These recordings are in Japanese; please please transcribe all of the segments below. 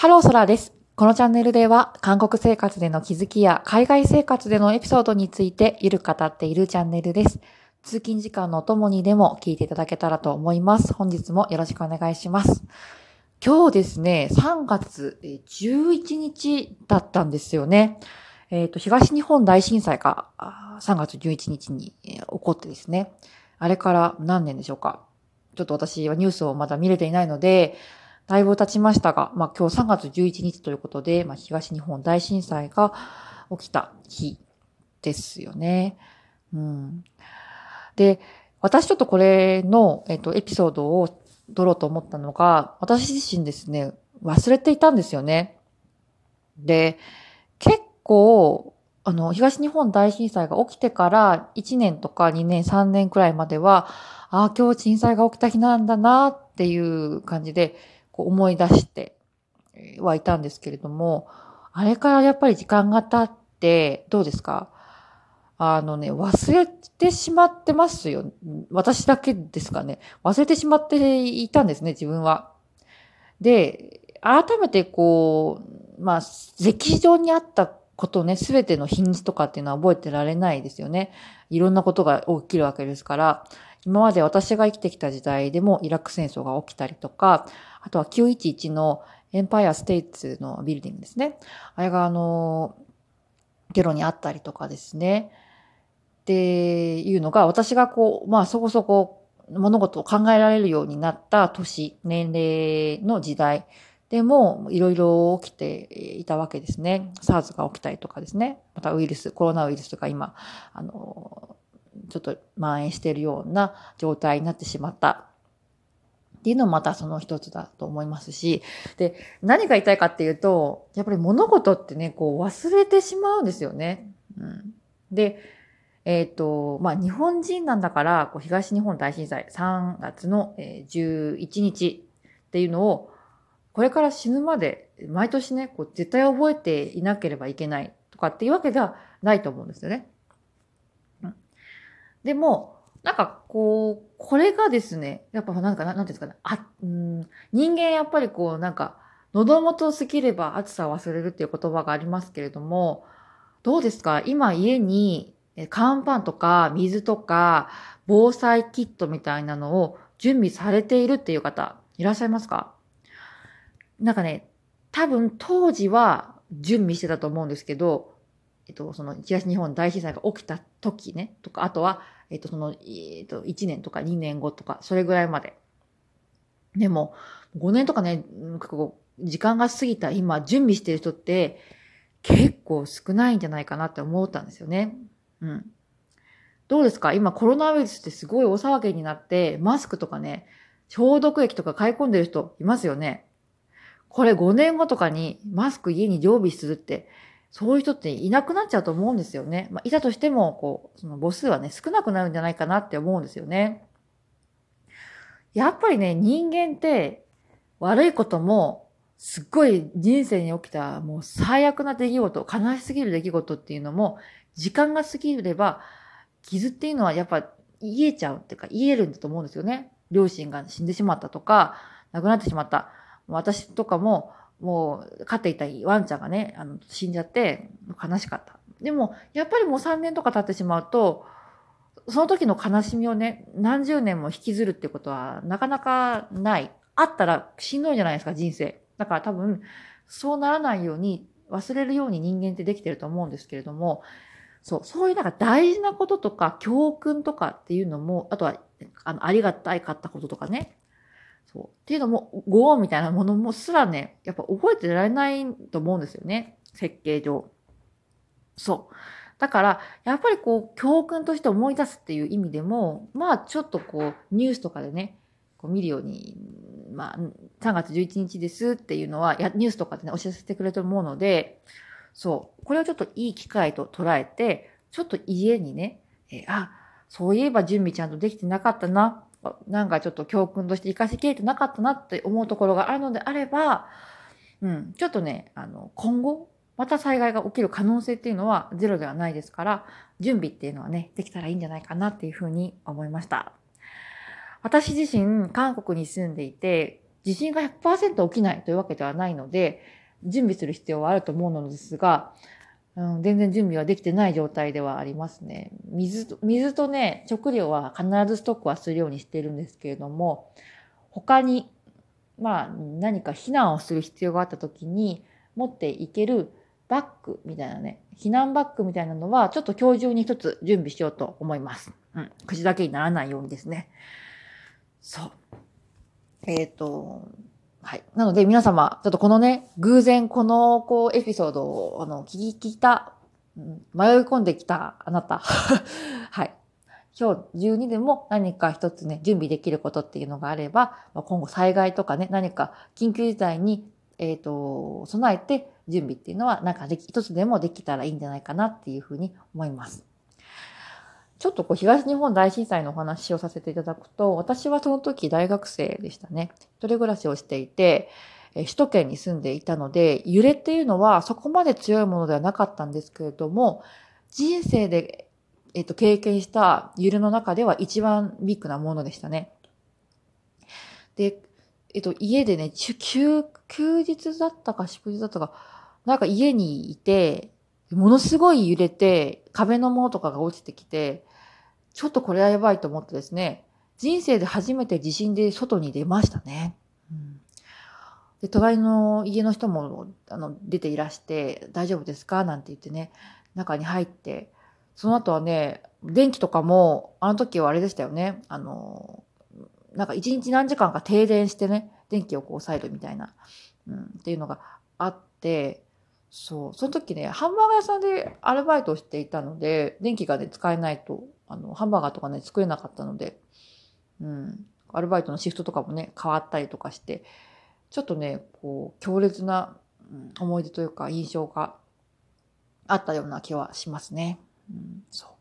ハローソラです。このチャンネルでは韓国生活での気づきや海外生活でのエピソードについてゆるく語っているチャンネルです。通勤時間のお供にでも聞いていただけたらと思います。本日もよろしくお願いします。今日ですね、3月11日だったんですよね。えっ、ー、と、東日本大震災が3月11日に起こってですね、あれから何年でしょうか。ちょっと私はニュースをまだ見れていないので、だいぶ経ちましたが、まあ今日3月11日ということで、まあ東日本大震災が起きた日ですよね。うん。で、私ちょっとこれの、えっと、エピソードを撮ろうと思ったのが、私自身ですね、忘れていたんですよね。で、結構、あの、東日本大震災が起きてから1年とか2年、3年くらいまでは、ああ、今日震災が起きた日なんだなっていう感じで、こう思い出してはいたんですけれども、あれからやっぱり時間が経って、どうですか？あのね、忘れてしまってますよ。私だけですかね。忘れてしまっていたんですね、自分は。で、改めてこう、まあ、歴史上にあったことね、すべての日にちとかっていうのは覚えてられないですよね。いろんなことが起きるわけですから、今まで私が生きてきた時代でもイラク戦争が起きたりとか、あとは911のエンパイアステイツのビルディングですね。あれがあの、ゲロにあったりとかですね。っていうのが、私がこう、まあそこそこ物事を考えられるようになった年、年齢の時代でもいろいろ起きていたわけですね。SARS が起きたりとかですね。またウイルス、コロナウイルスが今、あの、ちょっと蔓延しているような状態になってしまったっていうのもまたその一つだと思いますし、で、何が言いたいかっていうと、やっぱり物事ってね、こう忘れてしまうんですよね。うん、で、えっ、ー、と、まあ、日本人なんだから、こう東日本大震災3月の11日っていうのを、これから死ぬまで毎年ね、こう絶対覚えていなければいけないとかっていうわけではないと思うんですよね。でも、なんかこう、これがですね、やっぱなんか、なんていうんですかね、あ、うん、人間やっぱりこう、なんか、喉元過ぎれば暑さを忘れるっていう言葉がありますけれども、どうですか？今家に乾パンとか水とか防災キットみたいなのを準備されているっていう方いらっしゃいますか？なんかね、多分当時は準備してたと思うんですけど、えっと、その東日本大震災が起きた時ね、とか、あとはえっと、その、えっと、1年とか2年後とか、それぐらいまで。でも、5年とかね、時間が過ぎた今、準備してる人って、結構少ないんじゃないかなって思ったんですよね。うん。どうですか？今コロナウイルスってすごい大騒ぎになって、マスクとかね、消毒液とか買い込んでる人いますよね。これ5年後とかにマスク家に常備するってそういう人っていなくなっちゃうと思うんですよね。まあ、いたとしても、こう、その母数はね、少なくなるんじゃないかなって思うんですよね。やっぱりね、人間って悪いことも、すっごい人生に起きたもう最悪な出来事、悲しすぎる出来事っていうのも、時間が過ぎれば、傷っていうのはやっぱ癒えちゃうっていうか、癒えるんだと思うんですよね。両親が死んでしまったとか、亡くなってしまった。私とかも、もう飼っていたワンちゃんがね、あの、死んじゃって悲しかった。でも、やっぱりもう3年とか経ってしまうと、その時の悲しみをね、何十年も引きずるってことはなかなかない。あったらしんどいじゃないですか、人生。だから多分、そうならないように、忘れるように人間ってできてると思うんですけれども、そう、そういうなんか大事なこととか、教訓とかっていうのも、あとは、あの、ありがたいかったこととかね、そう。っていうのも、ご音みたいなものもすらね、やっぱ覚えてられないと思うんですよね。設計上。そう。だから、やっぱりこう、教訓として思い出すっていう意味でも、まあ、ちょっとこう、ニュースとかでね、こう見るように、まあ、3月11日ですっていうのは、ニュースとかでね、お知らせしてくれると思うので、そう。これをちょっといい機会と捉えて、ちょっと家にね、えー、あ、そういえば準備ちゃんとできてなかったな。なんかちょっと教訓として活かしきれてなかったなって思うところがあるのであれば、うん、ちょっとね、あの、今後、また災害が起きる可能性っていうのはゼロではないですから、準備っていうのはね、できたらいいんじゃないかなっていうふうに思いました。私自身、韓国に住んでいて、地震が100%起きないというわけではないので、準備する必要はあると思うのですが、うん、全然準備はできてない状態ではありますね。水と、水とね、食料は必ずストックはするようにしているんですけれども、他に、まあ、何か避難をする必要があった時に持っていけるバッグみたいなね、避難バッグみたいなのは、ちょっと今日中に一つ準備しようと思います。うん。口だけにならないようにですね。そう。えっ、ー、と、はい。なので皆様、ちょっとこのね、偶然この、こう、エピソードを、あの、聞き聞いた、迷い込んできたあなた。はい。今日中にでも何か一つね、準備できることっていうのがあれば、今後災害とかね、何か緊急事態に、えっ、ー、と、備えて準備っていうのは、なんかでき、一つでもできたらいいんじゃないかなっていうふうに思います。ちょっとこう東日本大震災のお話をさせていただくと、私はその時大学生でしたね。一人暮らしをしていて、首都圏に住んでいたので、揺れっていうのはそこまで強いものではなかったんですけれども、人生でえっと、経験した揺れの中では一番ビッグなものでしたね。で、えっと、家でね、休、休日だったか祝日だったか、なんか家にいて、ものすごい揺れて、壁のものとかが落ちてきて、ちょっとこれはやばいと思ってですね、人生で初めて地震で外に出ましたね。うん、で、隣の家の人も、あの、出ていらして、大丈夫ですか？なんて言ってね、中に入って、その後はね、電気とかも、あの時はあれでしたよね。あの、なんか一日何時間か停電してね、電気をこう抑えるみたいな、うん、っていうのがあって、そう、その時ね、ハンバーガー屋さんでアルバイトをしていたので、電気がね、使えないと、あの、ハンバーガーとかね、作れなかったので、うん、アルバイトのシフトとかもね、変わったりとかして、ちょっとね、こう、強烈な思い出というか印象があったような気はしますね。うん、そう。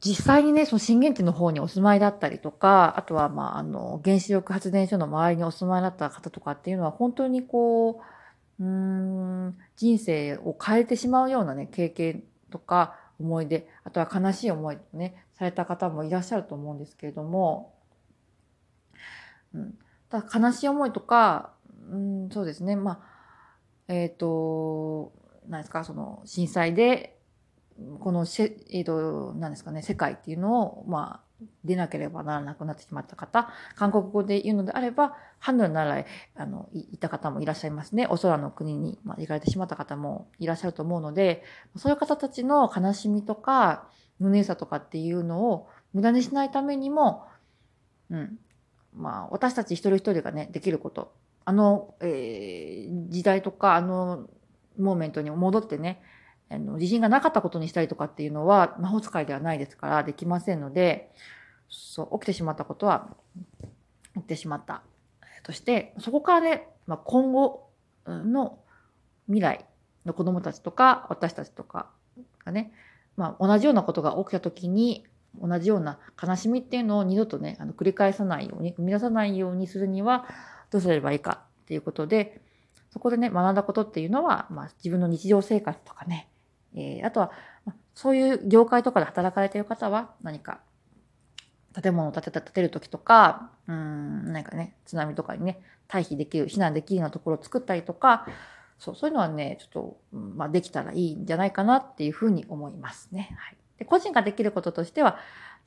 実際にね、その震源地の方にお住まいだったりとか、あとは、まあ、あの、原子力発電所の周りにお住まいだった方とかっていうのは、本当にこう、うん、人生を変えてしまうようなね、経験とか、思い出、あとは悲しい思いをね、された方もいらっしゃると思うんですけれども、うん、だ悲しい思いとか、うん、そうですね、まあ、えっ、ー、と、何ですか、その震災でこのせ、えっ、ー、と、何ですかね、世界っていうのを、まあ、出なければならなくなってしまった方、韓国語で言うのであれば、ハヌルならあの、いた方もいらっしゃいますね。お空の国に、まあ、行かれてしまった方もいらっしゃると思うので、そういう方たちの悲しみとか、無念さとかっていうのを無駄にしないためにも、うん。まあ、私たち一人一人がね、できること。あの、えー、時代とか、あの、モーメントに戻ってね、あの、自信がなかったことにしたりとかっていうのは魔法使いではないですからできませんので、そう、起きてしまったことは起きてしまった。として、そこからね、まあ、今後の未来の子供たちとか私たちとかがね、まあ、同じようなことが起きた時に同じような悲しみっていうのを二度とね、あの繰り返さないように、生み出さないようにするにはどうすればいいかっていうことで、そこでね、学んだことっていうのは、まあ、自分の日常生活とかね、えー、あとは、そういう業界とかで働かれている方は何か建物を建てた、建てるときとか、うん、何かね、津波とかにね、退避できる、避難できるようなところを作ったりとか、そう、そういうのはね、ちょっと、まあ、できたらいいんじゃないかなっていうふうに思いますね。はい。で、個人ができることとしては、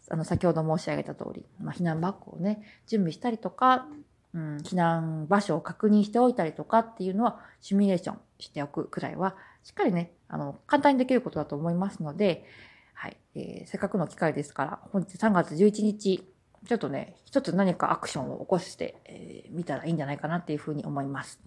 あの、先ほど申し上げた通り、まあ、避難バッグをね、準備したりとか、うん、避難場所を確認しておいたりとかっていうのは、シミュレーションしておくくらいは、しっかりね、あの、簡単にできることだと思いますので、はい。えー、せっかくの機会ですから、本日3月11日、ちょっとね、一つ何かアクションを起こしてみ、えー、たらいいんじゃないかなっていうふうに思います。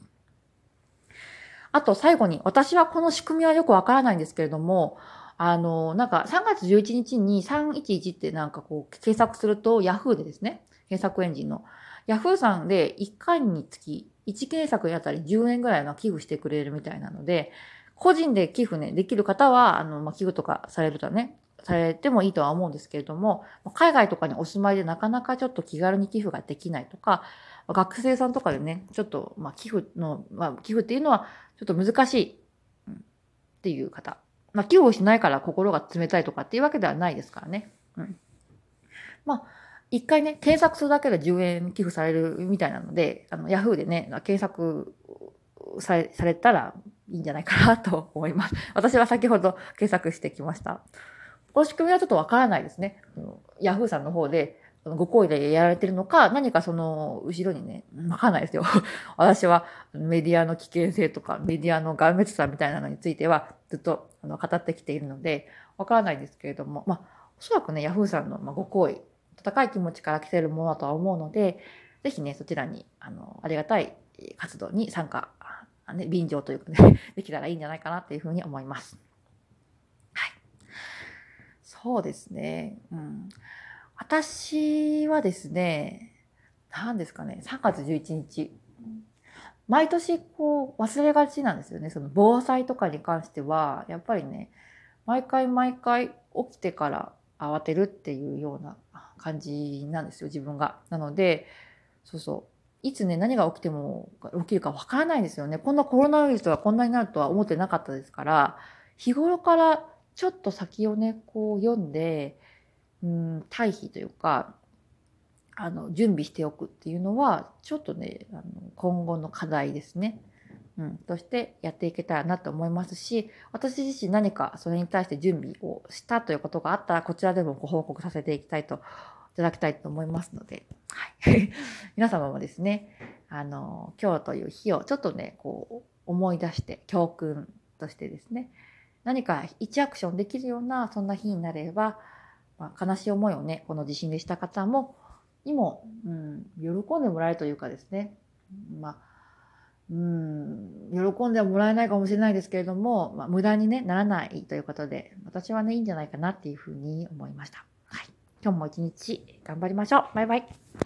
あと最後に、私はこの仕組みはよくわからないんですけれども、あの、なんか3月11日に311ってなんかこう検索すると Yahoo でですね、検索エンジンの Yahoo さんで1回につき1検索にあたり10円ぐらいの寄付してくれるみたいなので、個人で寄付ね、できる方は、あの、まあ、寄付とかされるとね、されてもいいとは思うんですけれども、海外とかにお住まいでなかなかちょっと気軽に寄付ができないとか、学生さんとかでね、ちょっと、まあ、寄付の、まあ、寄付っていうのはちょっと難しい、うん、っていう方。まあ、寄付をしないから心が冷たいとかっていうわけではないですからね。うん。まあ、一回ね、検索するだけで10円寄付されるみたいなので、あの、ヤフーでね、検索されされたらいいんじゃないかなと思います。私は先ほど検索してきました。この仕組みはちょっとわからないですね。ヤフーさんの方でご好意でやられてるのか、何かその、後ろにね、わかんないですよ。私はメディアの危険性とか、メディアの顔滅さみたいなのについては、ずっとあの語ってきているので、わからないですけれども、まあ、おそらくね、ヤフーさんのご好意、高い気持ちから来てるものだとは思うので、ぜひね、そちらに、あの、ありがたい活動に参加、ね、便乗というかね、できたらいいんじゃないかなっていうふうに思います。はい。そうですね。うん。私はですね、何ですかね、3月11日。毎年こう忘れがちなんですよね。その防災とかに関しては、やっぱりね、毎回毎回起きてから慌てるっていうような感じなんですよ、自分が。なので、そうそう。いつね、何が起きても、起きるかわからないですよね。こんなコロナウイルスがこんなになるとは思ってなかったですから、日頃からちょっと先をね、こう読んで、うん、退避というか、あの、準備しておくっていうのは、ちょっとね、あの今後の課題ですね。うん、としてやっていけたらなと思いますし、私自身何かそれに対して準備をしたということがあったら、こちらでもご報告させていきたいと、いただきたいと思いますので、はい。皆様もですね、あの、今日という日をちょっとね、こう、思い出して、教訓としてですね、何か1アクションできるような、そんな日になれば、まあ、悲しい思いをね、この地震でした方も、にも、うん、喜んでもらえるというかですね、まあ、うん、喜んではもらえないかもしれないですけれども、まあ、無駄に、ね、ならないということで、私はね、いいんじゃないかなっていうふうに思いました。はい。今日も一日頑張りましょう。バイバイ。